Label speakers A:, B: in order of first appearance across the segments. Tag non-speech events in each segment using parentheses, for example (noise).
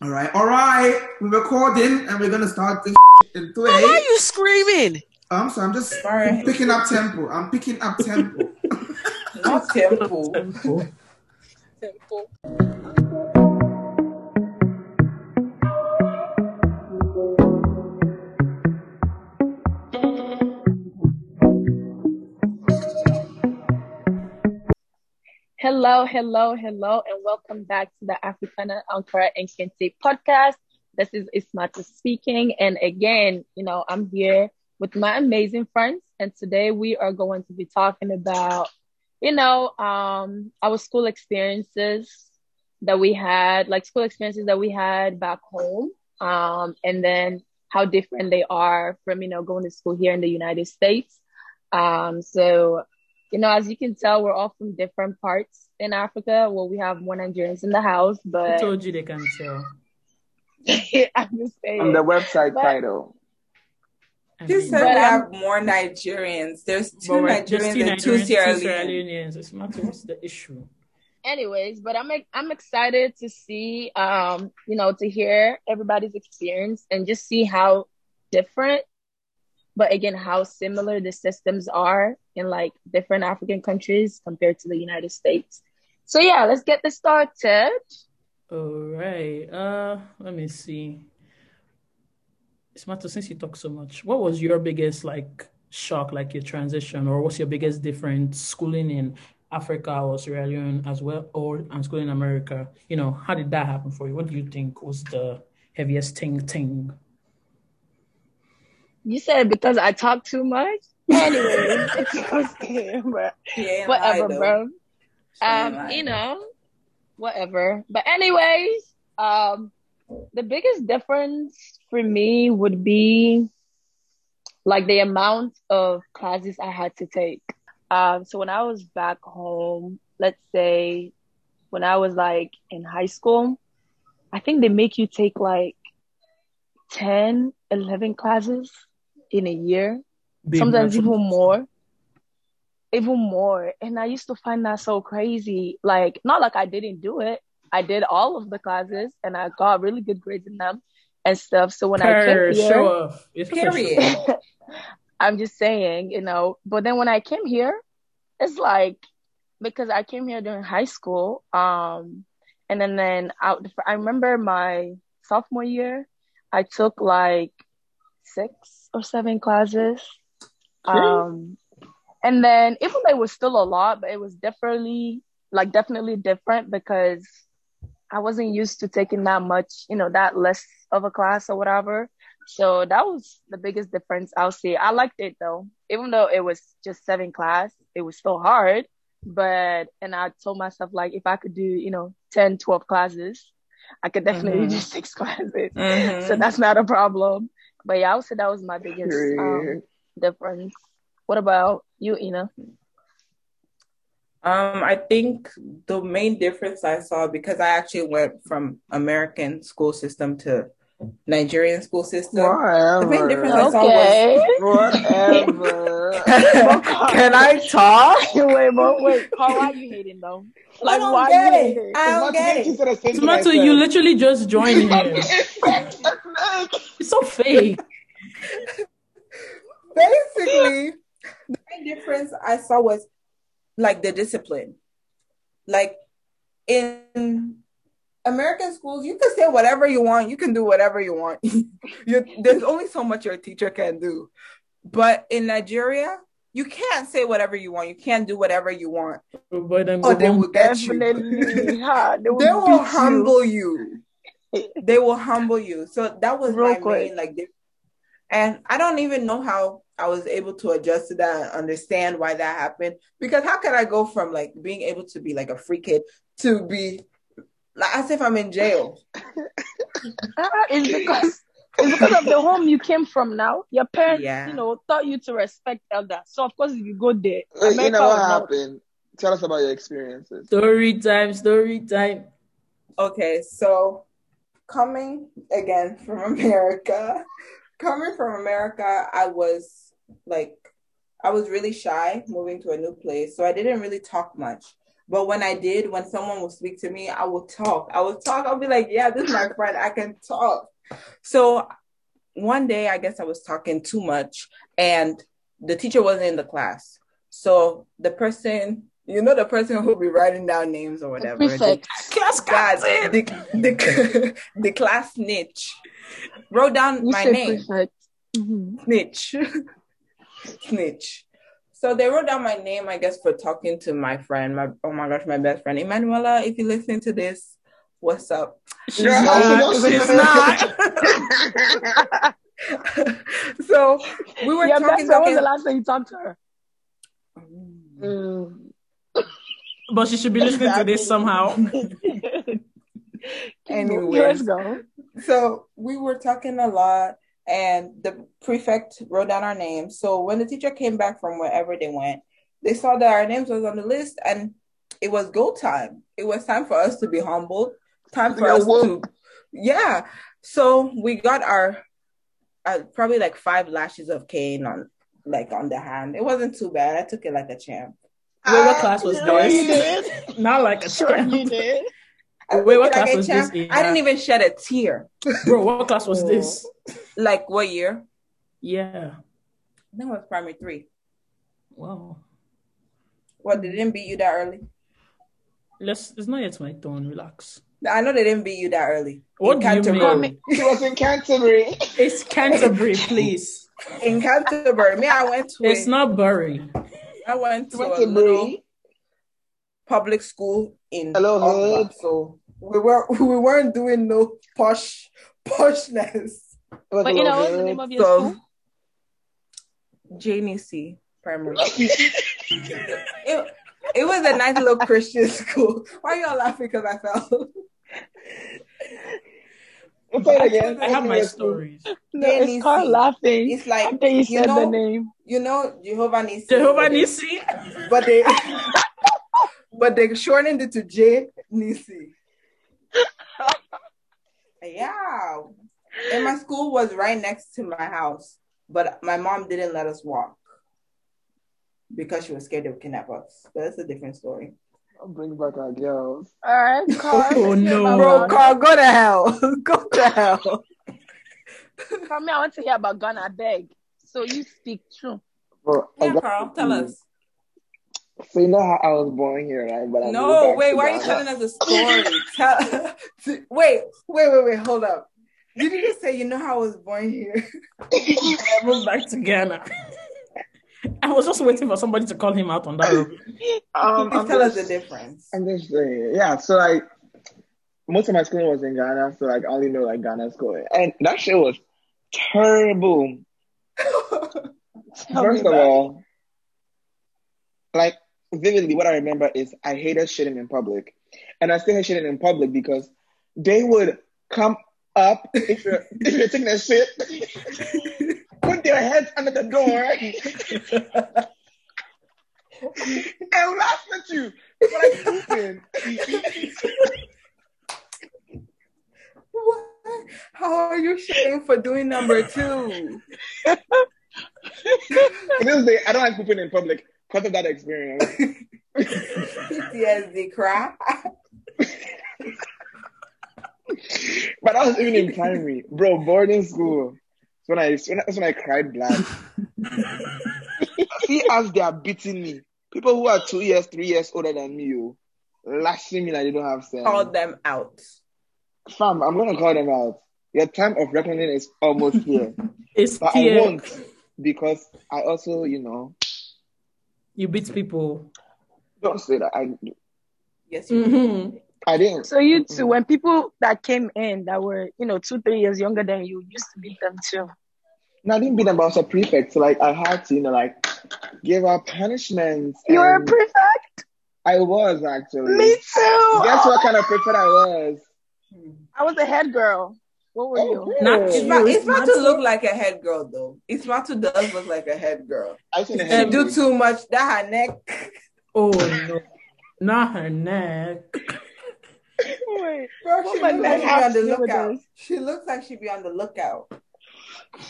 A: All right, all right. We're recording and we're gonna start this in three.
B: Why are you screaming?
A: I'm sorry. I'm just
C: Sorry.
A: picking up tempo. I'm picking up tempo. (laughs)
C: Not temple.
D: Hello, hello, hello, and welcome back to the Africana Ankara and Kente podcast. This is Ismata speaking. And again, you know, I'm here with my amazing friends. And today we are going to be talking about, you know, um, our school experiences that we had, like school experiences that we had back home. Um, and then how different they are from, you know, going to school here in the United States. Um, so you know, as you can tell, we're all from different parts in Africa. Well, we have one Nigerians in the house,
E: Who
D: but
E: told you they can tell? (laughs)
D: I'm just saying.
F: on the website
D: But-
F: title.
E: I
C: You said
D: But
C: we
D: I'm-
C: have more Nigerians. There's two
E: but
C: Nigerians
E: two
C: and two Sierra Leoneans.
E: Leoneans. It's not what's the issue.
D: Anyways, but I'm I'm excited to see, um, you know, to hear everybody's experience and just see how different, but again, how similar the systems are in like different African countries compared to the United States. So yeah, let's get this started.
E: All right. Uh, let me see. Smarto, since you talk so much, what was your biggest like shock, like your transition, or what's your biggest difference schooling in Africa or Sierra Leone as well, or and schooling in America? You know, how did that happen for you? What do you think was the heaviest thing thing?
D: You said because I talk too much. Anyways, (laughs) it's okay, bro.
C: She ain't
D: Whatever, bro. Um, you know, whatever. But anyways, um, the biggest difference for me would be like the amount of classes I had to take. Um, so when I was back home, let's say when I was like in high school, I think they make you take like 10, 11 classes in a year
E: Babe,
D: sometimes
E: that's-
D: even more. Even more. And i used to find that so crazy. Like not like i didn't do it. I did all of the classes and i got really good grades in them and stuff. So when i
E: Per,
D: came
E: show
D: here
E: off. It's such
C: Period. (laughs)
D: i'm just saying you know. But then when i came here it's like because i came here during high school um and then then I, I remember my sophomore year i took like six or seven classes um and then even though it was still a lot but it was definitely like definitely different because i wasn't used to taking that much you know that less of a class or whatever so that was the biggest difference i'll say i liked it though even though it was just seven class it was still hard but and i told myself like if i could do you know 10 12 classes i could definitely
C: Mhm.
D: do (laughs) six classes
C: Mhm.
D: so that's not a problem but yeah i would say that was my biggest um. Difference what about you ina
C: Um, I think the main difference I saw because I actually went from American school system to Nigerian school system. The main difference I saw
D: okay
F: Whatever. (laughs)
C: Can I talk? (laughs)
D: wait but wait how are you hating though like
C: I don't
D: why
C: get
D: you
C: it.
D: hating
C: I don't get it.
E: Tomato, you literally just joined (laughs) him. It's so fake.
C: Basically, (laughs) the main difference I saw was like the discipline. Like in American schools, you can say whatever you want, you can do whatever you want. (laughs) you, there's only so much your teacher can do. But in Nigeria, you can't say whatever you want. You can't do whatever you want.
E: But then
C: Oh,
E: oh
C: they will get you.
D: definitely (laughs) they will,
C: They will
D: beat you.
C: humble you. They will humble you. So that was
D: Real
C: my
D: quick.
C: main like dif- and I don't even know how I was able to adjust to that and understand why that happened. Because how could I go from like being able to be like a free kid to be like as if I'm in jail? (laughs)
D: It's because it's because of the home you came from now your parents
C: Yeah.
D: you know taught you to respect elders so of course if you go there
F: Wait, you
D: America
F: know what
D: will not-
F: happened? Tell us about your experiences.
E: Story time, story time.
C: Okay, so coming again from (laughs) America, coming from America, I was like, I was really shy moving to a new place, so I didn't really talk much. But when I did, when someone would speak to me, I would talk. I would talk. I'll be like, yeah, this is my friend. I can talk. So one day, I guess I was talking too much and the teacher wasn't in the class. So the person, you know, the person who'll be writing down names or whatever.
D: Prefect.
E: Class
C: God, the, the, (laughs) the class snitch wrote down
D: You
C: my name.
D: prefect. Mhm.
C: Snitch. (laughs) Snitch. So they wrote down my name, I guess, for talking to my friend, my oh my gosh, my best friend. Emanuela, if you're listening to this, what's up?
E: She's
F: Yeah,
E: not.
F: she's
E: She's
F: not.
E: not. (laughs)
C: so we were
D: Yeah,
C: talking,
D: that's when was the last time you talked to her? Mm.
E: But she should be listening to this somehow. (laughs)
C: Anyways.
D: let's go.
C: So we were talking a lot, and the prefect wrote down our names. So when the teacher came back from wherever they went, they saw that our names was on the list, and it was go time. It was time for us to be humbled. Time for
F: Yeah,
C: us
F: whoa.
C: to, yeah. So we got our, uh, probably like five lashes of cane on, like on the hand. It wasn't too bad. I took it like a champ.
E: Wait, what class was
F: Sure you
E: this? Not like a
F: Sure you did.
C: I
E: Wait, what
C: it like
E: class was this in?
C: I didn't uh? even shed a tear.
E: Bro, what class was oh. this?
C: Like what year?
E: Yeah.
C: I think it was primary three.
E: Wow.
C: What they didn't beat you that early?
E: Let's. It's not yet my turn. Relax.
C: I know they didn't beat you that early.
E: What
C: in
E: do you
C: Canterbury.
E: mean?
F: She was in Canterbury.
E: It's Canterbury, please.
C: In Canterbury, me, I went to.
E: It's
C: a-
E: not Bury.
C: I went to a
F: Canterbury.
C: little public school in.
F: Hello,
C: Ottawa,
F: hood.
C: So we were (laughs) we weren't doing no posh poshness.
D: But you know, what's the name of your
C: So
D: school?
C: Janie C. Primary. (laughs) it, it was a nice little Christian (laughs) school. Why are y'all laughing? Because I fell.
F: Say it again.
E: I have my stories.
D: No,
C: Janie
D: it's called laughing.
C: It's like
D: After you
C: you
D: said the
C: know,
D: name.
C: you know Jehovah Nissi.
E: Jehovah Nissi.
C: but they (laughs) but they shortened it to J Nissi. yeah. And my school was right next to my house, but my mom didn't let us walk because she was scared they would kidnap us. But that's a different story.
F: I'll bring back our girls.
D: All right, (laughs) Carl.
E: Oh, no.
C: Bro, Carl, go to hell. (laughs) go to hell. (laughs)
D: Carl, me, I want to hear about Ghana. I beg. So you speak true.
F: Well, I
C: Yeah,
F: got-
C: Carl, tell us.
F: So you know how I was born here, right? But I
C: No, wait,
F: to
C: why are you telling us a story? Tell, wait, wait, wait, wait, hold up. You Did you just say you know how I was born here?
E: I moved back to Ghana. I was just waiting for somebody to call him out on that. (laughs)
F: Um,
C: Please
F: I'm
C: tell us the difference.
F: I'm just saying, yeah. So like, most of my schooling was in Ghana, so like, I only know like Ghana schooling, and that shit was terrible. (laughs) First of all, like vividly, what I remember is I hated shitting in public, and I still hate shitting in public because they would come up if you're if you're taking a shit, (laughs) put their heads under the door (laughs) and laugh at you. It's like pooping.
C: What? How are you shitting for doing number two?
F: This day, I don't like pooping in public because of that experience.
C: PTSD cry.
F: But I was even in primary, bro, boarding school. That's when I that's when I cried black. See, as they are beating me, people who are two years, three years older than me, you lashing me like they don't have sense.
C: Call them out.
F: Fam, I'm gonna call them out. Your time of reckoning is almost here, (laughs)
E: It's
F: but I
E: here.
F: won't because I also, you know,
E: You beat people.
F: don't say that. I
C: Yes, you
E: hmm
F: I didn't.
D: So you too, when people that came in that were, you know, two, three years younger than you used to beat them too.
F: No, I didn't beat them, but I was a prefect, so like I had to, you know, like give out punishments.
D: You were a prefect?
F: I was actually.
D: Me too.
F: Guess what kind of prefect I was?
D: I was a head girl. What were you?
E: Not
C: It's
E: you.
C: not,
E: It's
C: it's not
E: not
C: to look like a head girl though. It's not to does look like a head girl.
F: I seen a
C: She
F: head
C: do too much. That her neck.
E: Oh no, not her neck.
D: Wait,
C: Bro, she
D: my
C: looks like she be
D: have
C: on the
D: to do with
C: lookout. She looks like she be on the lookout.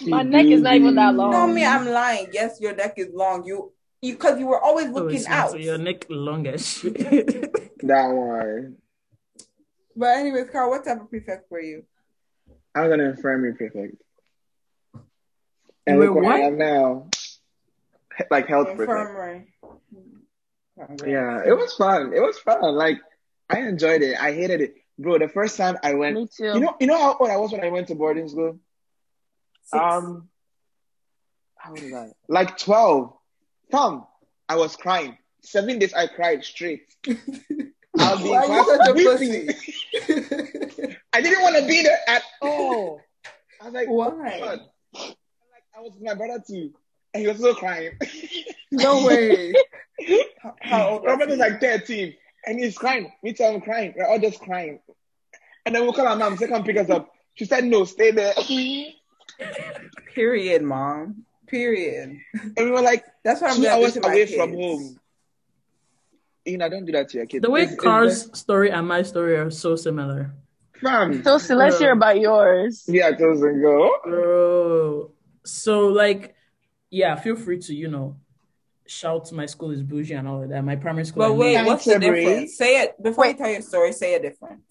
D: My neck is not even that long.
C: No, me, I'm lying. Yes, your neck is long. You you because you were always
E: Oh,
C: looking
E: it's
C: out.
E: so your neck long as (laughs) shit.
F: That one.
C: But anyways, Carl, what type of prefect were you?
F: I was an infirmary prefect.
E: You
F: And
E: were
F: look where I
E: what?
F: am now. Like health prefect.
C: Infirmary.
F: Yeah, it was fun. It was fun. Like I enjoyed it. I hated it. Bro, the first time I went
D: Me too.
F: you know you know how old I was when I went to boarding school?
C: Six.
F: Um how old was I? Like twelve. Fam, I was crying. Seven days I cried straight. I was being
C: Why such a pussy? (laughs)
F: I didn't want to be there at all. I was like,
C: Why?
F: God. Like I was with my brother too, and he was still crying.
C: no way. (laughs) How- How old
F: My
C: was
F: brother's
C: he?
F: like 13, and he's crying. Me too, I'm crying. We're all just crying. And then we'll call our mom, say, come pick us up. She said, no, stay there. (laughs)
C: Period, mom. Period.
F: And we were like,
C: That's what I'm
F: two
C: gonna
F: hours away
C: kids.
F: from home. You know, don't do that to your kids.
E: the way
F: It's- it's
E: Carl's story and my story are so similar.
F: just- Fam.
D: So, so let's hear about yours.
F: Yeah, it doesn't go.
E: Bro. So like, yeah, feel free to, you know, shout my school is bougie and all of that. My primary school.
C: But wait, what's the difference? Say it before you tell your story. Say a difference.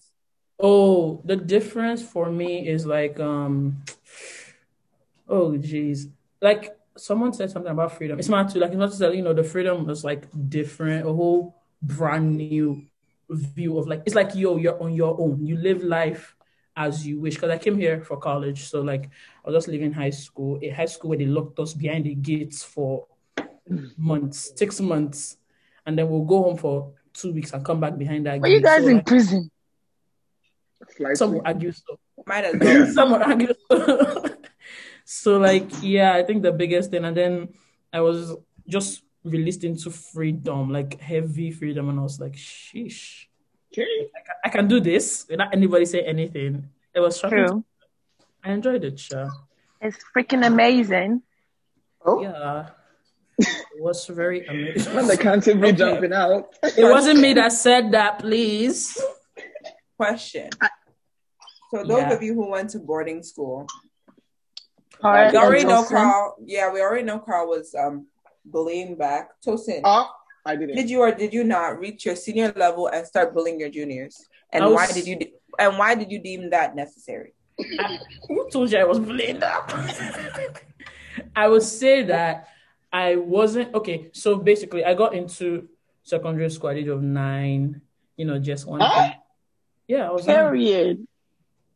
E: Oh, the difference for me is like um oh geez. Like someone said something about freedom. It's not too like it's not to you know the freedom was like different, a whole brand new view of like it's like yo, you're on your own. You live life as you wish. Because I came here for college. So like I was just leaving high school, a high school where they locked us behind the gates for months, six months, and then we'll go home for two weeks and come back behind that
D: Were you guys
E: So,
D: in
E: like,
D: prison?
E: Some would argue so.
C: Might as (laughs) well.
E: Some would argue so. (laughs) so like yeah, I think the biggest thing, and then I was just released into freedom, like heavy freedom, and I was like, sheesh,
F: Okay.
E: I can, I can do this without anybody say anything. It was shocking.
D: True.
E: I enjoyed it, sure.
D: It's freaking amazing.
F: Oh,
E: Yeah. It was very amazing. (laughs)
F: and the can't be jumping out.
E: It wasn't me that said that, please.
C: Question. So those
E: Yeah.
C: of you who went to boarding school,
D: All right,
C: we already know Carl. Yeah, we already know Carl was um bullying back. Tosin,
F: Oh, I didn't.
C: did you or did you not reach your senior level and start bullying your juniors? And
E: was-
C: why did you de- and why did you deem that necessary? (laughs)
E: Who told you I was bullying up? (laughs) I would say that I wasn't okay. So basically, I got into secondary school at the age of nine. You know, just one.
F: Huh?
E: Yeah, I was. nine.
D: Period.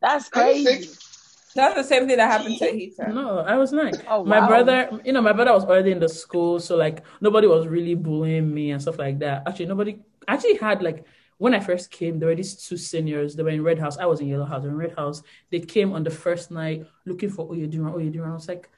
D: That's crazy.
C: That's the same thing that happened to Heather.
E: No, I was nine.
D: Oh,
E: my
D: wow.
E: brother, you know, my brother was already in the school, so like nobody was really bullying me and stuff like that. Actually, nobody actually had like when I first came, there were these two seniors. They were in Red House. I was in Yellow House. They were in Red House. They came on the first night looking for oh you're doing, oh you're doing. I was like,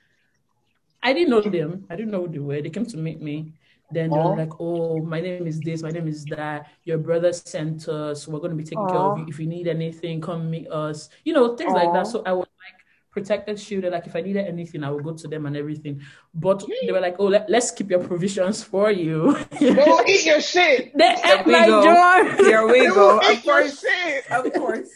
E: I didn't know them. I didn't know who they were. They came to meet me. Then they
F: Aw.
E: were like, oh, my name is this, my name is that. Your brother sent us. We're going to be taking care of you. If you need anything, come meet us. You know, things like that. So I was like protected shielded. Like if I needed anything, I would go to them and everything. But they were like, oh, let, let's keep your provisions for you.
F: Go eat your shit. (laughs)
E: they ate
C: we
E: my
C: go.
E: jar.
C: Here we
F: Go
C: go.
F: eat
C: Of
F: your
C: course,
F: shit.
C: of course.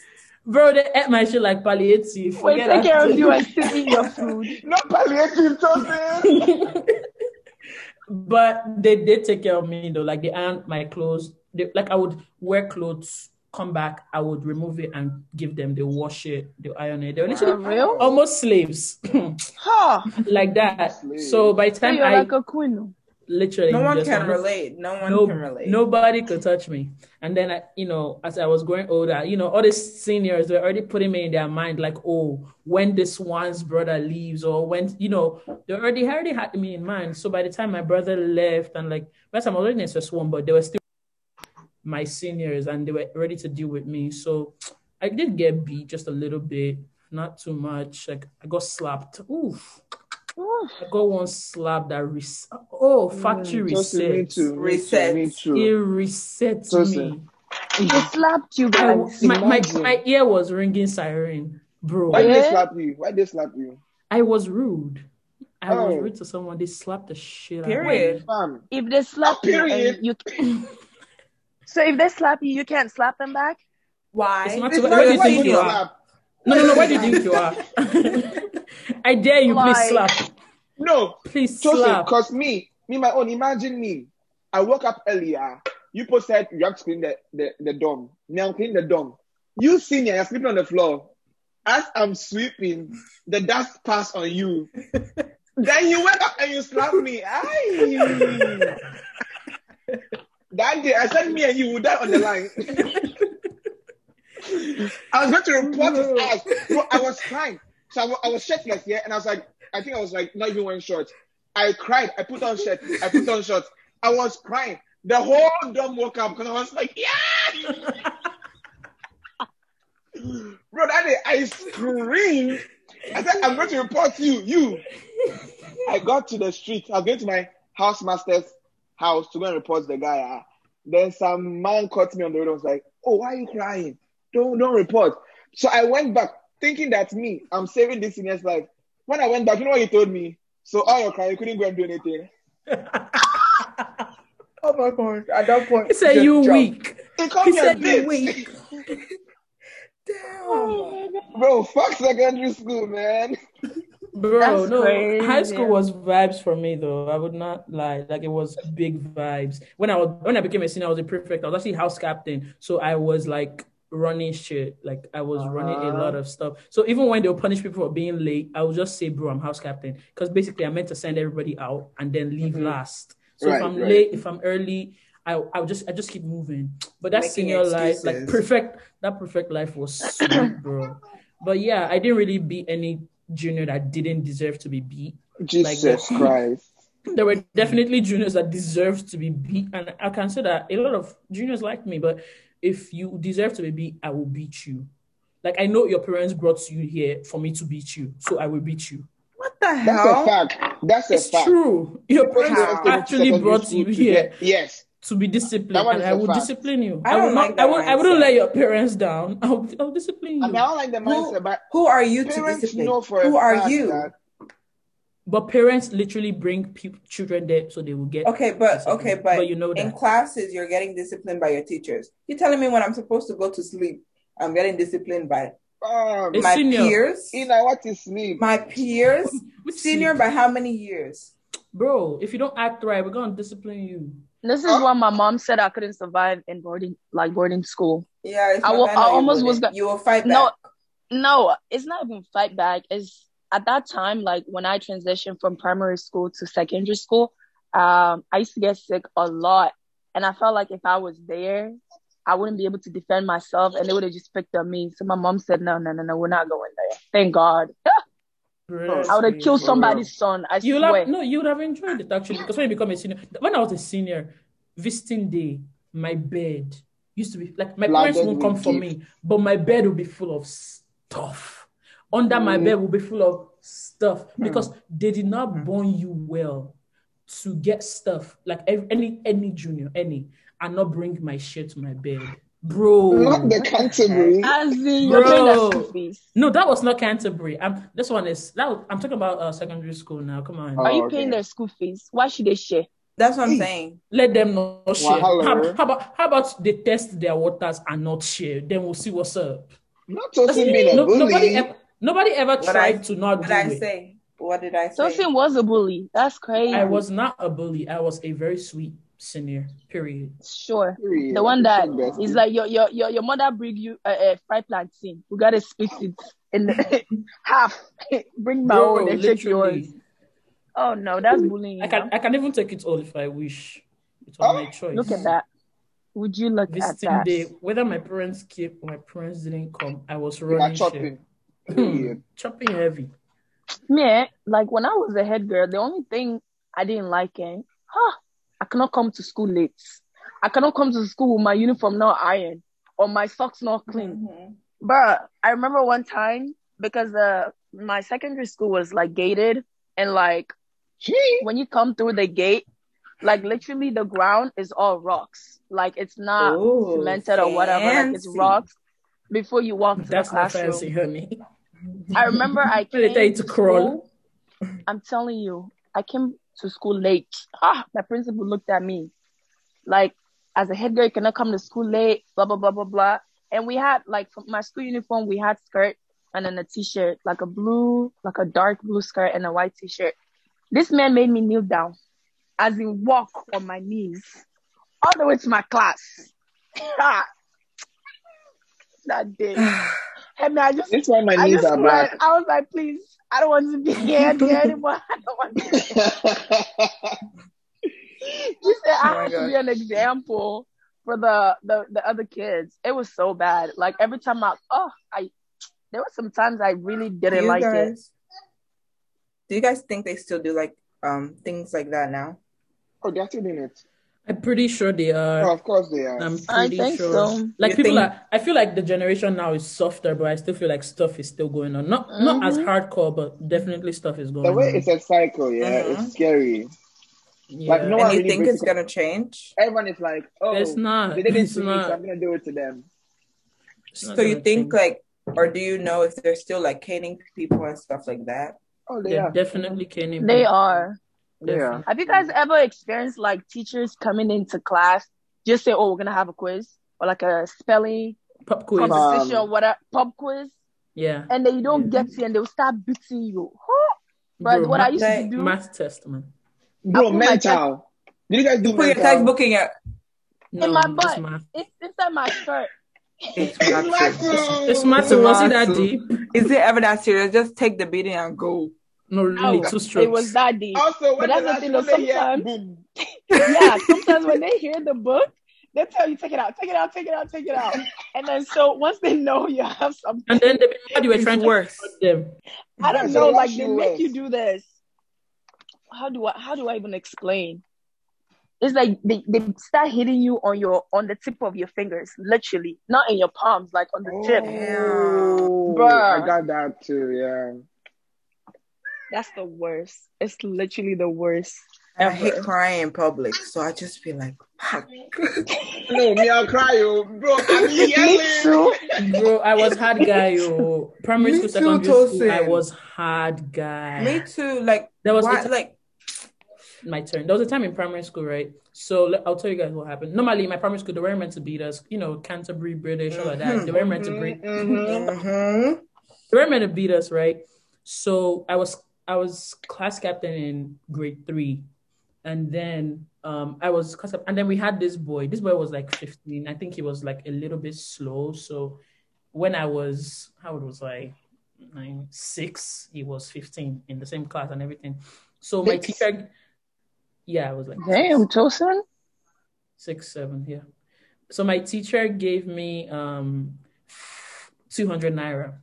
E: Bro, they ate my shit like palliative.
D: Wait,
E: Forget
D: take care of you and still eat your food. (laughs)
F: Not palliative, Tosin. (laughs)
E: but they did take care of me though. Like they ironed my clothes. They, like I would wear clothes, come back, I would remove it and give them. They wash it, they iron it. They were literally
D: real?
E: almost slaves, (laughs)
D: Huh.
E: like that.
F: Slaves.
E: So by the
D: So
E: time
D: you're
E: I
D: like a queen.
E: Literally
C: No one can relate. No one
E: no,
C: can relate.
E: nobody could touch me. And then I, you know, as I was growing older, you know, all the seniors were already putting me in their mind, like, oh, when this one's brother leaves, or when, you know, they already already had me in mind. So by the time my brother left, and like, by the time I was already in SS one, but they were still my seniors, and they were ready to deal with me. So I did get beat just a little bit, not too much. Like I got slapped. Oof.
D: Ooh.
E: I got one slap that res- oh mm. factory
F: Tosin, me
E: reset.
F: too. Me mm.
C: Reset.
F: too. Me
E: It
F: too.
E: resets
F: Tosin.
E: me.
D: They slapped you
E: I, my, my, my ear was ringing siren, bro.
F: Why did they
D: eh?
F: slap you? Why did they slap you?
E: I was rude. I was
F: Oh.
E: rude to someone. They slapped the shit out of
C: Period.
E: me.
F: Fam.
D: If they slap you,
F: Period.
D: and you (laughs) so if they slap you, you can't slap them back.
C: Why?
E: It's not
F: It's
E: too-
F: not
E: where do you think
F: you
E: you are? No, no, no. Where do you think you are? (laughs) I dare you, please slap.
F: No,
E: Please
F: Tosin,
E: slap.
F: cause me, me my own. Imagine me. I woke up earlier. You posted you have to clean the, the, the dorm. Me, I'm cleaning the dorm. You senior, you're sleeping on the floor. As I'm sweeping, the dust passed on you. (laughs) then you wake up and you slap me. Aye. that day, I said me and you would die on the line. (laughs) I was going to report his ass. Bro, I was crying. So I was shirtless, yeah, and I was like, I think I was like not even wearing shorts. I cried. I put on shirt. I put on shorts. I was crying. The whole dorm woke up because I was like, yeah. (laughs) Bro, that day I screamed. I said, I'm going to report you. You. I got to the street. I was going to my housemaster's house to go and report the guy. Then some man caught me on the road and was like, Oh, why are you crying? Don't don't report. So I went back thinking that me, I'm saving this senior's life. When I went back, you know what he told me? So all your crying, you couldn't go and do anything. (laughs)
C: Oh my god! At that point,
E: He said you
C: jump.
E: weak.
F: He called
E: He
F: me
E: said you weak.
C: Damn.
F: Bro, fuck secondary school, man.
E: Bro,
D: That's
E: no,
D: crazy.
E: high school was vibes for me though. I would not lie. Like it was big vibes. When I was when I became a senior, I was a prefect. I was actually house captain. So I was like running shit. Like I was running a lot uh-huh. of stuff. So even when they would punish people for being late, I would just say, bro, I'm house captain. Because basically I meant to send everybody out and then leave mm-hmm. last. So if I'm
F: right.
E: late, if I'm early, I I just I just keep moving. But that
A: Making
E: senior life, like perfect that perfect life was sweet, bro. (laughs) But yeah, I didn't really beat any junior that didn't deserve to be beat.
F: Jesus
E: that. (laughs)
F: Christ.
E: There were definitely juniors that deserved to be beat, and I can say that a lot of juniors liked me. But if you deserve to be beat, I will beat you. Like I know your parents brought you here for me to beat you, so I will beat you.
C: What the hell?
F: That's a fact. That's a fact.
E: It's
F: fact.
E: true. Your parents
F: deserve to go to
E: actually brought you here
F: Yes.
E: to be disciplined,
F: That one
E: and
F: is
E: I
F: a
E: will
F: fact.
E: discipline you.
C: I
E: I, will
C: don't like
E: I
C: that
E: will. I wouldn't let your parents down. (laughs) I'll, I'll discipline you.
F: I mean, I don't like the mindset, but
C: Who are you to discipline?
F: know for a
C: Who are
F: fact
C: you?
F: That-
E: But parents literally bring pe- children there so they will get.
C: Okay, but okay, but,
E: you know that.
C: in classes you're getting disciplined by your teachers. You're telling me when I'm supposed to go to sleep, I'm getting disciplined by
F: Um,
E: It's
C: my
E: senior.
C: peers.
F: Ina, what is sleep?
C: My peers. (laughs)
E: Which
C: Senior by how many years?
E: Bro, if you don't act right, we're gonna discipline you.
D: This is
F: Huh?
D: why my mom said I couldn't survive in boarding, like boarding school.
C: Yeah, it's
D: I will- I almost was
C: wouldn't.
D: go-
C: You will fight back.
D: No, no, it's not even fight back. It's at that time, like when I transitioned from primary school to secondary school, um, I used to get sick a lot. And I felt like if I was there, I wouldn't be able to defend myself and they would have just picked on me. So my mom said, no, no, no, no, we're not going there. Thank God.
E: Bro,
D: I would have killed somebody's son. I
E: You would
D: swear.
E: have no, you would have enjoyed it actually because when you become a senior, when I was a senior, visiting day, my bed used to be like my
F: Flooded
E: parents won't come for me, but my bed would be full of stuff. Under my
F: Mm.
E: bed will be full of stuff because they did
F: Mm.
E: not born you well to get stuff like ev- any any junior any and not bring my shit to my bed, bro.
F: Not the Canterbury.
D: As in,
E: Bro.
D: their school fees.
E: No, that was not Canterbury. I'm, this one is that. was- I'm talking about uh, secondary school now. Come on.
F: Oh,
D: Are you
F: okay.
D: paying their school fees? Why should they share?
C: That's what I'm saying.
E: Let them not share.
F: Wahala.
E: How, how about how about they test their waters and not share? Then we'll see what's up.
F: Not talking being a bully.
E: nobody ever nobody ever
C: What
E: tried
C: I-
E: to not
C: What
E: do
C: did I
E: it.
C: say? What did I say?
D: Tosin was a bully. That's crazy.
E: I was not a bully. I was a very sweet senior. Period.
D: sure.
F: Period.
D: The one
F: That's the
D: is
F: best.
D: like your your your, your mother bring you a, a fried plantain. We gotta split it in the (laughs) half. (laughs) bring my
E: Bro,
D: own and take yours. Oh no, that's bullying.
E: I can
D: know?
E: I can even take it all if I wish. It's on my oh, choice.
D: Look at that. Would you look at
E: Visiting
D: that?
E: day, whether my parents came or my parents didn't come, I was running shit.
F: chopping. Period. (laughs)
E: chopping heavy.
D: Me, like when I was a head girl, the only thing I didn't like, eh, huh, I cannot come to school late. I cannot come to school with my uniform not ironed or my socks not clean.
C: Mhm.
D: But I remember one time because uh my secondary school was like gated and like when you come through the gate, like literally the ground is all rocks. Like it's not
C: Oh,
D: cemented or whatever. Like it's rocks before you walk into
E: That's
D: the
E: not
D: classroom.
E: fancy, honey.
D: I remember I (laughs) came
E: to
D: to
E: crawl.
D: school. I'm telling you, I came to school late. Ah, my principal looked at me like, as a head girl, you cannot come to school late. Blah blah blah blah blah. And we had like for my school uniform, we had skirt and then a t-shirt, like a blue, like a dark blue skirt and a white t-shirt. This man made me kneel down. as in walk on my knees all the way to my class. (laughs) that day. (sighs) (sighs) (sighs) And I just
F: This one, my
D: I
F: knees
D: just
F: are
D: cried.
F: back.
D: I was like, please, I don't want to be (laughs) here, here anymore. I don't want to be here. You said
C: Oh
D: I
C: my
D: have to be an example for the, the the other kids. It was so bad. Like every time I oh I there were some times I really didn't
C: you
D: like it.
C: Do you guys think they still do like um things like that now?
F: oh, they're still doing it.
E: I'm pretty sure they
F: Oh,
E: are.
F: of course they are.
E: I'm
D: I
E: pretty
D: think
E: sure.
D: so.
E: Like
C: You
E: people
C: think-
E: are. I feel like the generation now is softer, but I still feel like stuff is still going on. Not not as
D: Mhm.
E: hardcore, but definitely stuff is going
F: the way
E: on.
F: it's a cycle, yeah,
C: Mhm.
F: it's scary.
E: yeah.
F: like, no
C: And
F: one
C: you
F: really
C: think it's gonna change?
F: Everyone is like, oh,
E: It's not.
F: they did it
E: It's
F: to me, so. I'm gonna do it to them.
C: So you think
E: change.
C: like, or do you know if they're still like caning people and stuff like that?
F: Oh, they
E: they're
F: are.
E: definitely caning.
D: They
E: people.
D: are.
F: They are.
E: Definitely.
D: Have you guys ever experienced like teachers coming into class just say, "Oh, we're gonna have a quiz or like a spelling
E: Pop quiz.
F: Come on.
D: competition or um, whatever pub quiz,"
E: Yeah.
D: and then you don't get it, and they'll start beating you. Huh? But what I used to
C: math-
D: do,
E: Math test, man.
F: Bro,
D: put
F: mental. Did you guys do
C: Put your
F: mental?
C: textbook in your.
E: No,
D: my
E: it's
D: butt.
E: math.
D: it's inside my shirt.
C: It's
F: It's
C: math.
F: massive.
E: It's math. so Was it that deep?
C: Is it ever that serious? Just take the beating and go.
E: No, really,
D: No,
E: two strokes.
D: It was that deep.
F: Also, when
D: But that's
F: the
D: the thing, though, sometimes-
F: boom. (laughs)
D: yeah, sometimes when they hear the book, they tell you take it out, take it out, take it out, take it out. And then so once they know you have something,
E: And then they be mad you were trying
C: worse.
E: to hurt them.
D: I don't
F: That's
D: know, like they make
F: worse.
D: you do this. How do I how do I even explain? It's like they, they start hitting you on your on the tip of your fingers, literally. Not in your palms, like on the tip.
F: Oh,
D: Bruh.
F: I got that too, yeah.
D: That's the worst. It's literally the worst.
C: And I hate
D: Ever.
C: crying in public, so I just be like, fuck. (laughs)
F: No, me, I'll cry, yo. Bro, (laughs) I'm
D: Me
F: yelling.
D: too.
E: Bro, I was hard (laughs) guy, yo. Primary
C: Me
E: school,
C: too,
E: secondary school, I was hard guy.
C: Me too. Like
E: There was
C: why,
E: a-
C: like
E: my turn. There was a time in primary school, right? So I'll tell you guys what happened. Normally in my primary school, they weren't meant to beat us. You know, Canterbury, British, all of that. They weren't meant to break.
F: Mhm.
C: mhm.
E: They weren't meant to beat us, right? So I was I was class captain in grade three, and then um I was class cap- and then we had this boy. This boy was like 15. I think he was like a little bit slow. So when I was how old was I? Nine, six. He was 15 in the same class and everything. So my teacher, yeah, I was like
D: Damn, Tosin.
E: six, seven, yeah. So my teacher gave me um 200 naira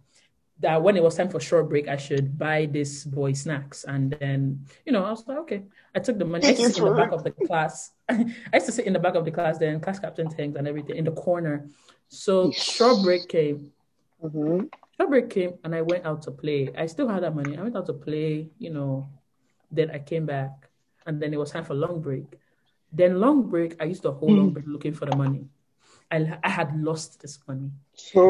E: that when it was time for short break, I should buy this boy snacks. And then, you know, I was like, okay. I took the money. I used to sit in the back (laughs) of the class. (laughs) I used to sit in the back of the class, then class captain things and everything in the corner. So short break came.
F: Mhm.
E: Short break came and I went out to play. I still had that money. I went out to play, you know. Then I came back and then it was time for long break. Then long break, I used to hold long break looking for the money. I, I had lost this money.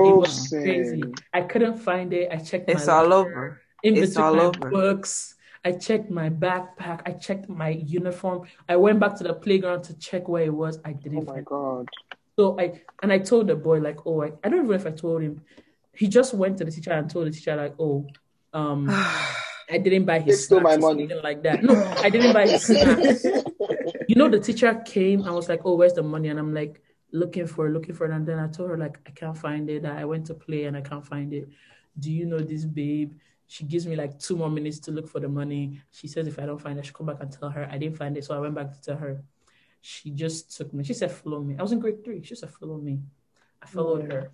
E: It
F: So
E: was crazy. I couldn't find it. I checked
C: It's
E: my
C: all
E: locker,
C: over.
E: in
C: It's
E: between
C: all
E: my
C: over.
E: books. I checked my backpack. I checked my uniform. I went back to the playground to check where it was. I didn't Oh
F: my
E: find it.
F: god.
E: So I and I told the boy like, oh, I, I don't even know if I told him. He just went to the teacher and told the teacher like, oh, um, (sighs) I didn't buy
F: They
E: his
F: stole
E: snacks
F: my money.
E: something like that. No, I didn't buy his (laughs) snacks. You know, the teacher came and was like, "Oh, where's the money?" And I'm like, looking for looking for it. And then I told her like, I can't find it. I went to play and I can't find it. Do you know this babe? She gives me like two more minutes to look for the money. She says if I don't find it, should come back and tell her I didn't find it. So I went back to tell her. She just took me. She said, "Follow me." I was in grade three. She said, "Follow me." I followed her.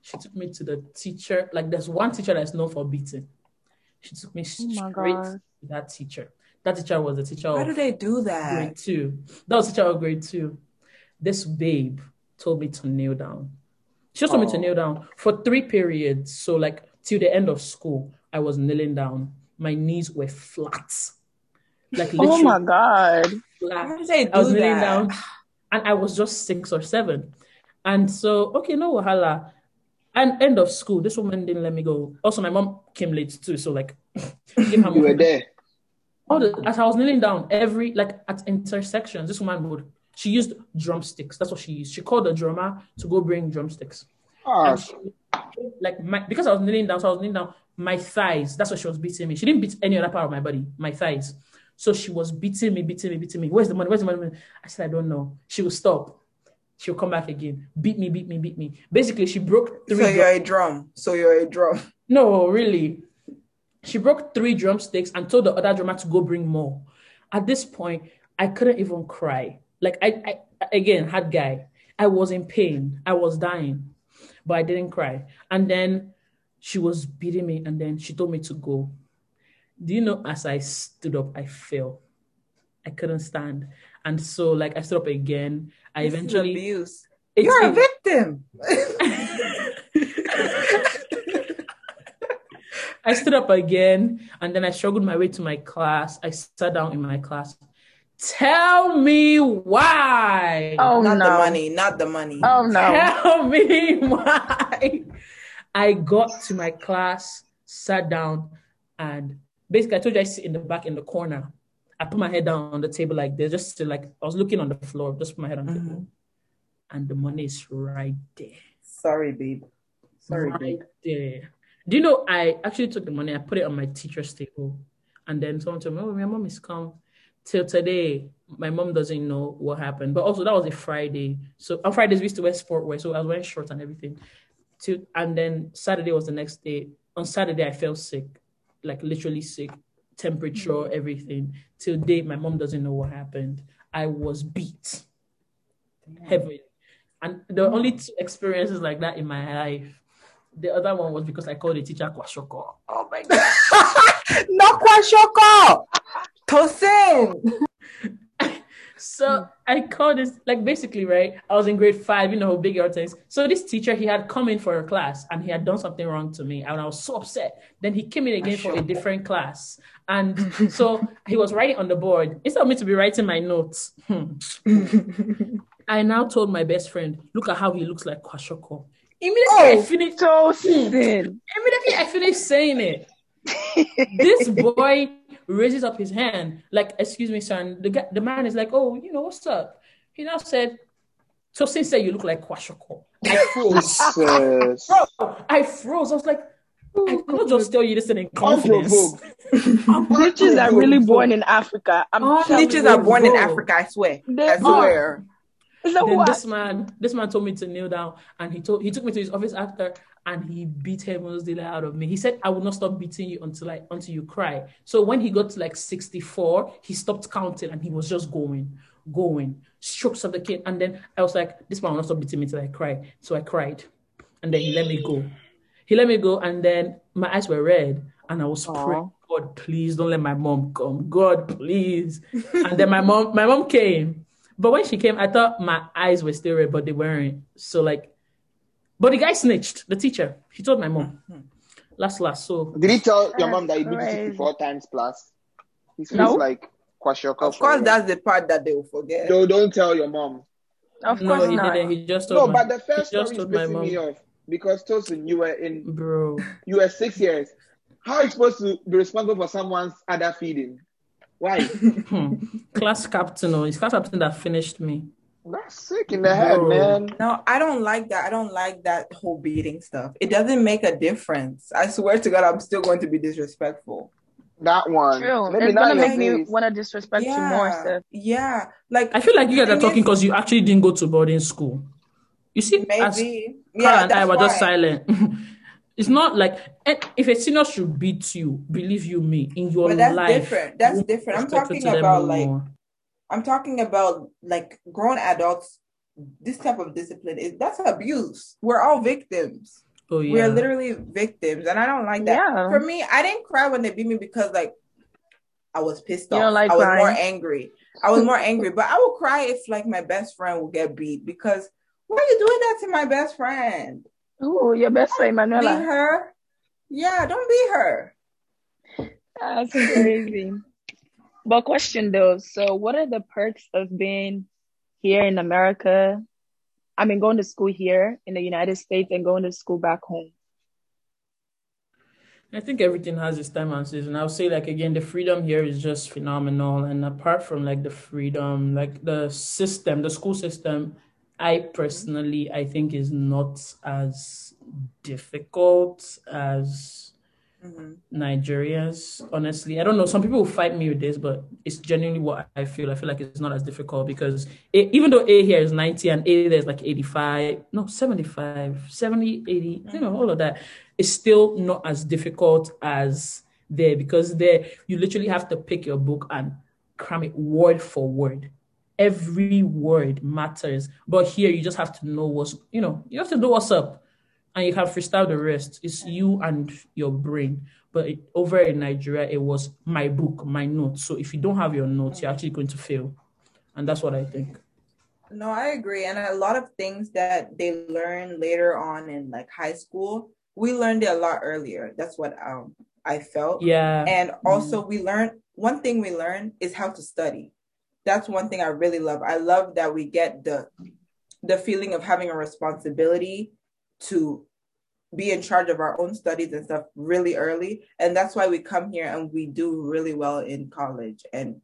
E: She took me to the teacher. Like there's one teacher that's known for beating. She took me
D: Oh
E: straight
D: God.
E: to that teacher. That teacher was the teacher
C: Why
E: of
C: do they do that?
E: grade two. That was teacher of grade two. This babe told me to kneel down. She just told me to kneel down for three periods. So like till the end of school, I was kneeling down. My knees were flat. Like
D: Oh my god.
E: flat.
C: Why do they do
E: I was kneeling down and I was just six or seven. And so, okay, no wahala. And end of school, this woman didn't let me go. Also, my mom came late too. So, like, (laughs) give her
F: You were there.
E: all the as I was kneeling down, every like at intersections, this woman would she used drumsticks. That's what she used. She called the drummer to go bring drumsticks.
F: Ah,
E: she, like my because I was kneeling down, so I was kneeling down. My thighs. That's what she was beating me. She didn't beat any other part of my body. My thighs. So she was beating me, beating me, beating me. Where's the money? Where's the money? I said, I don't know. She will stop. She'll come back again. Beat me, beat me, beat me. Basically, she broke three.
C: So you're a drum. So you're a drum.
E: No, really. She broke three drumsticks and told the other drummer to go bring more. At this point, I couldn't even cry. Like I, I again had guy. I was in pain. I was dying, but I didn't cry. And then she was beating me, and then she told me to go. Do you know? As I stood up, I fell. I couldn't stand, and so like I stood up again. I
C: This is
E: eventually.
C: abuse.
E: It's-
C: You're a
E: it-
C: victim. (laughs)
E: I stood up again and then I struggled my way to my class. I sat down in my class. Tell me why.
D: Oh
C: not
D: no.
C: the money. Not the money.
D: Oh no.
E: Tell me (laughs) why. I got to my class, sat down, and basically I told you I sit in the back in the corner. I put my head down on the table like this, just to like I was looking on the floor, just put my head on the
C: Mhm.
E: table. And the money is right there.
C: Sorry, babe. Sorry,
E: right
C: babe.
E: there. Do you know I actually took the money, I put it on my teacher's table, and then someone told me, Oh, my mom is come. Till today, my mom doesn't know what happened. But also that was a Friday. So on Fridays we used to wear sport wear, so I was wearing shorts and everything. To and then Saturday was the next day. On Saturday I felt sick, like literally sick, temperature, mm-hmm. everything. Till date, my mom doesn't know what happened. I was beat heavily. And there the mm-hmm. only two experiences like that in my life. The other one was because I called the teacher Kwashiorkor. Oh my god. (laughs)
C: No kwashiorkor. Tosin.
E: So I called this like basically right. I was in grade five, you know how big your things. So this teacher he had come in for a class and he had done something wrong to me, and I was so upset. Then he came in again for a different class, and (laughs) so he was writing on the board instead of me to be writing my notes. hmm, I now told my best friend, "Look at how he looks like Kwashiorkor." Immediately I
C: Oh.
E: finished.
D: Tosin.
E: Immediately I finished saying it. this boy raises up his hand, like, excuse me, son. The guy, the man is like, oh, you know, what's up? He now said, so since said you look like Kwashiorkor. I froze. (laughs) Bro, I froze. I was like, I oh, did not just tell you this in confidence.
F: Unprovoked. (laughs)
D: Snitches are really born in Africa. I'm
E: Oh,
C: Snitches are born in Africa, I swear.
D: They
C: I
D: are.
C: swear.
D: So
E: Then
D: what?
E: this man, this man told me to kneel down, and he told he took me to his office after, and he beat heavens daylight out of me. He said, "I will not stop beating you until I until you cry." So when he got to like sixty four, he stopped counting, and he was just going, going, strokes of the kid, and then I was like, "This man will not stop beating me till I cry." So I cried, and then he let me go. He let me go, and then my eyes were red, and I was
D: Aw.
E: praying, God, please don't let my mom come. God, please. and then my mom, my mom came. But when she came, I thought my eyes were still red, but they weren't. So like, but the guy snitched. The teacher, he told my mom. Last, last. So
F: Did he tell your mom that he beat you
D: crazy.
F: 64 times plus? He feels
D: No.
F: like Kwashiorkor.
C: Of course, that's the part that they will forget.
F: No, don't tell your mom.
D: Of
E: no,
D: course
E: he
D: not.
E: didn't. He just told
F: No,
E: my,
F: but the first
E: he just
F: story is
E: told my
F: pissing me
E: mom,
F: off because Tosin, you were in,
E: bro. (laughs)
F: you were six years. How are you supposed to be responsible for someone's other feeding? Why? (laughs)
E: Hmm. class captain, or it's class captain that finished me.
F: That's sick in the head,
E: Bro.
F: man.
C: No, I don't like that. I don't like that whole beating stuff. It doesn't make a difference. I swear to God, I'm still going to be disrespectful.
F: That one.
D: True.
F: Maybe
D: It's gonna make me want to disrespect you more, Steph.
C: yeah. Like
E: I feel like you guys are talking because you actually didn't go to boarding school. You see, as
C: maybe.
E: Carl
C: Yeah,
E: and I
C: that's
E: were just silent. (laughs) it's not like eh, if a senior should beat you, believe you me, in your
C: But that's
E: life.
C: different. That's
E: you won't be
C: different. I'm talking about like
E: more.
C: I'm talking about like grown adults. This type of discipline is that's abuse. We're all victims.
E: Oh yeah.
C: We're literally victims, and I don't like that.
D: Yeah.
C: For me, I didn't cry when they beat me because like I was pissed
D: You
C: off.
D: like
C: I was
D: crying?
C: more angry. I was more angry, but I would cry if like my best friend will get beat because why are you doing that to my best friend?
D: Oh, your best friend,
C: Beat
D: Manuela.
C: her. Yeah, don't beat her.
D: That's crazy. But question though, so what are the perks of being here in America? I mean, going to school here in the United States and going to school back home.
E: I think everything has its time and season. I'll say like again, the freedom here is just phenomenal. And apart from like the freedom, like the system, the school system, I personally I think is not as difficult as
C: Mhm.
E: Nigerians, honestly. I don't know. Some people will fight me with this, but it's genuinely what I feel. I feel like it's not as difficult because A, even though A here is 90 and A there is like 85, no, 75, 70, 80, you know, all of that, it's still not as difficult as there because there you literally have to pick your book and cram it word for word. Every word matters. But here you just have to know what's, you know, you have to know what's up and you can freestyle the rest. It's you and your brain. But it, over in Nigeria, it was my book, my notes. So if you don't have your notes, you're actually going to fail, and that's what I think.
C: No, I agree. And a lot of things that they learn later on in like high school, we learned it a lot earlier. That's what um I felt.
E: Yeah,
C: And also we learned one thing we learned is how to study. That's one thing I really love. I love that we get the the feeling of having a responsibility to be in charge of our own studies and stuff really early. And that's why we come here and we do really well in college. And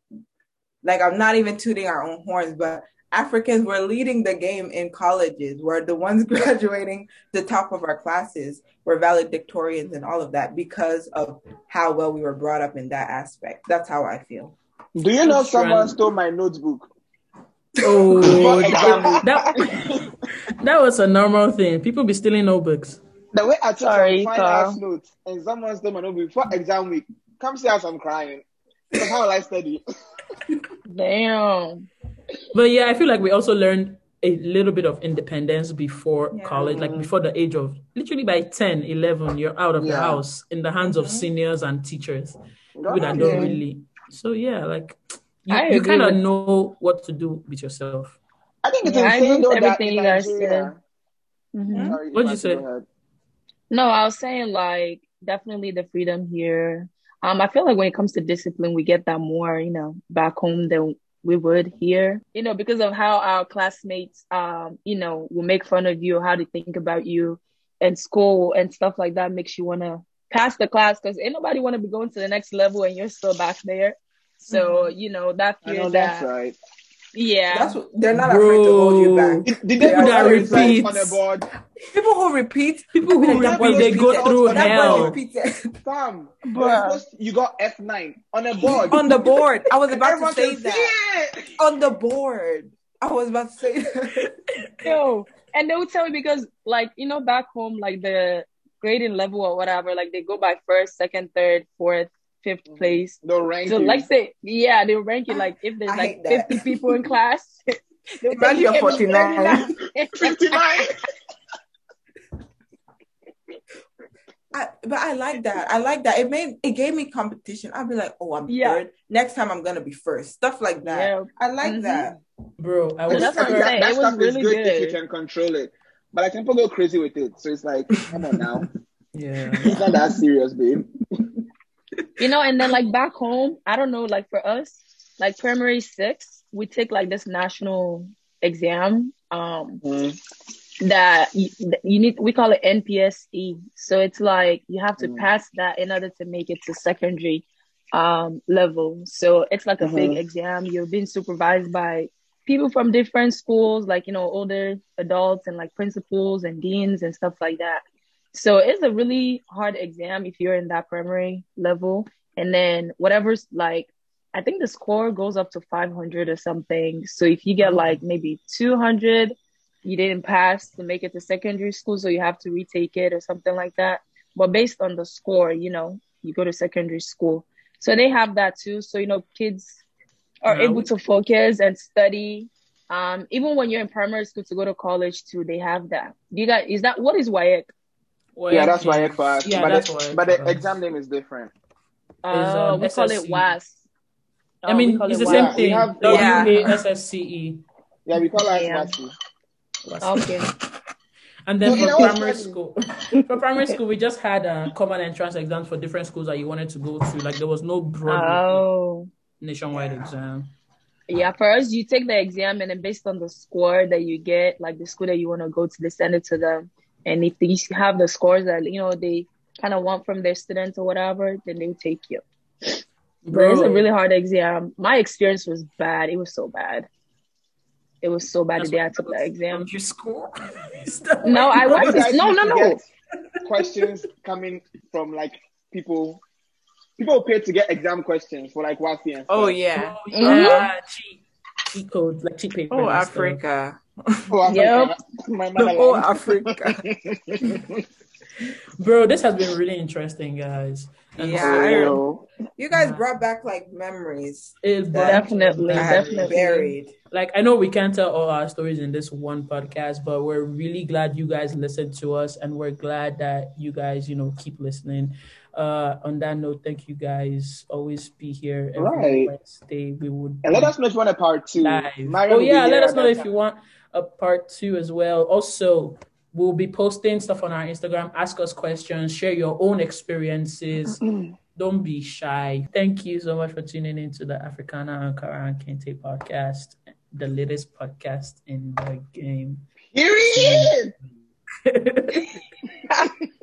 C: like I'm not even tooting our own horns, but Africans were leading the game in colleges. We're the ones (laughs) graduating the top of our classes. We're valedictorians and all of that because of how well we were brought up in that aspect. That's how I feel.
F: Do you know someone stole my notebook?
E: Oh, that (laughs) that was a normal thing. People be stealing notebooks.
F: The way I took
D: Sorry,
F: some fine ass notes and someone stole my notebook before exam week. Come see us, I'm crying. Because how will I study? (laughs)
D: Damn.
E: But yeah, I feel like we also learned a little bit of independence before
C: Yeah.
E: college, like before the age of literally by 10, 11, you're out of the house in the hands of
C: Mhm.
E: seniors and teachers. People that don't really. So yeah, like you, you kind of know what to do with yourself.
F: I think it's
D: Yeah, I agree
F: insane though that
D: everything
F: in
D: you guys
F: Nigeria.
D: Mhm.
F: Sorry,
E: What'd you
F: Marcy,
E: say?
D: No, I was saying like definitely the freedom here. Um, I feel like when it comes to discipline, we get that more, you know, back home than we would here. You know, because of how our classmates, um, you know, will make fun of you, how they think about you, and school and stuff like that makes you want to pass the class because ain't nobody want to be going to the next level and you're still back there. So mm-hmm. you know that
F: I
D: fear
F: know that's right.
D: yeah,
C: That's what they're not afraid to hold you back.
F: Did, did
C: They
F: they
C: are
F: put
E: that
F: that result
E: repeats.
F: on the board?
C: People who repeat,
E: People who
C: mean, that
E: repeat,
C: boy
E: they go
C: repeated-
E: through
C: that boy
E: hell.
C: repeated (laughs)
F: Sam,
C: Bruh.
F: because you got F9 on the board.
C: on the board. I was about to say that
F: it.
C: on the board. I was about to say that. (laughs)
D: Yo, and they would tell me because, like, you know, back home, like the grading level or whatever, like they go by first, second, third, fourth, fifth
F: Mm-hmm.
D: place.
F: They'll rank
D: So,
F: you.
D: like, say, yeah, they rank you like if there's
C: I
D: like
C: hate that.
D: 50 people in class. (laughs) they'll
C: Imagine
D: you
C: you're
D: forty
C: nine. (laughs)
D: Fifty
F: nine.
C: I, but I like that. I like that. It made it gave me competition. I'd be like, oh, I'm
D: Yeah.
C: third. Next time I'm gonna be first. Stuff like that.
D: Yeah.
C: I like
D: Mhm.
C: that.
E: Bro, I
F: I
E: was
D: that's what I'm
F: that,
D: saying.
F: that
D: It was
F: stuff is
D: really
F: good, if you can control it. But like, people go crazy with it. So it's like, come on now. (laughs)
E: yeah.
F: It's not that serious, babe.
D: You know, and then like back home, I don't know, like for us, like primary six, we take like this national exam. Um,
F: Mm.
D: that you, you need we call it NPSE. So it's like you have to
F: Mm.
D: pass that in order to make it to secondary um level. So it's like a big
F: Mhm.
D: exam. You're being supervised by people from different schools, like you know, older adults and like principals and deans and stuff like that. So it's a really hard exam if you're in that primary level. And then whatever's like I think the score goes up to 500 or something. So if you get like maybe 200, you didn't pass to make it to secondary school, so you have to retake it or something like that. But based on the score, you know, you go to secondary school. So they have that too. So, you know, kids are able to focus and study. Um, even when you're in primary school to go to college too, they have that. Do you guys, is that, what is WAEC?
E: Well,
F: Yeah, that's why for us.
E: Yeah,
F: but
E: that's
F: the,
E: why.
F: but the exam name is different.
D: Uh,
E: um,
D: we call it WAS.
E: I
D: Oh, we
E: mean, it's
D: it
E: the same
F: WAS. We
E: thing.
F: have-
C: Yeah.
E: W-A-S-S-C-E.
F: Yeah, we call us
D: Yeah.
F: WASI.
D: Okay.
E: And then
F: No,
E: for primary school, (laughs) for primary school, we just had a common entrance exam for different schools that you wanted to go to. Like there was no broad
D: Oh.
E: nationwide exam.
D: Yeah, for us, you take the exam and then based on the score that you get, like the school that you want to go to, they send it to them. And if they have the scores that, you know, they kind of want from their students or whatever, then they take you. But it's a really hard exam. My experience was bad. It was so bad. It was so bad the day I took the exam.
E: Don't score? (laughs)
D: No, I
F: You
D: went
F: guys
D: to, no, no, no.
F: Questions coming from like people people pay to get exam questions for like WASI and oh, stuff.
C: Oh yeah.
E: Oh, yeah, cheat, cheat codes, like cheat paper.
C: Oh
E: and stuff.
C: Africa.
F: Oh, Africa.
D: Yep.
F: My (laughs)
C: Oh. Africa. (laughs)
E: Bro, this has been really interesting, guys. And
C: Yeah,
E: so-
C: You guys brought back like memories
E: It's
D: Definitely,
C: I had
D: definitely.
C: buried.
E: like I know we can't tell all our stories in this one podcast, but we're really glad you guys listened to us, and we're glad that you guys, you know, keep listening. Uh, on that note, thank you guys. Always be here every
F: Right.
E: Wednesday. We would
F: And let us know if you want a part two.
E: live.
F: Mariam
E: Oh yeah, let us know if you want a part two as well. Also, we'll be posting stuff on our Instagram. Ask us questions. Share your own experiences. Don't be shy. Thank you so much for tuning into the Africana Ankara and Kente podcast, the latest podcast in the game.
F: Period. (laughs)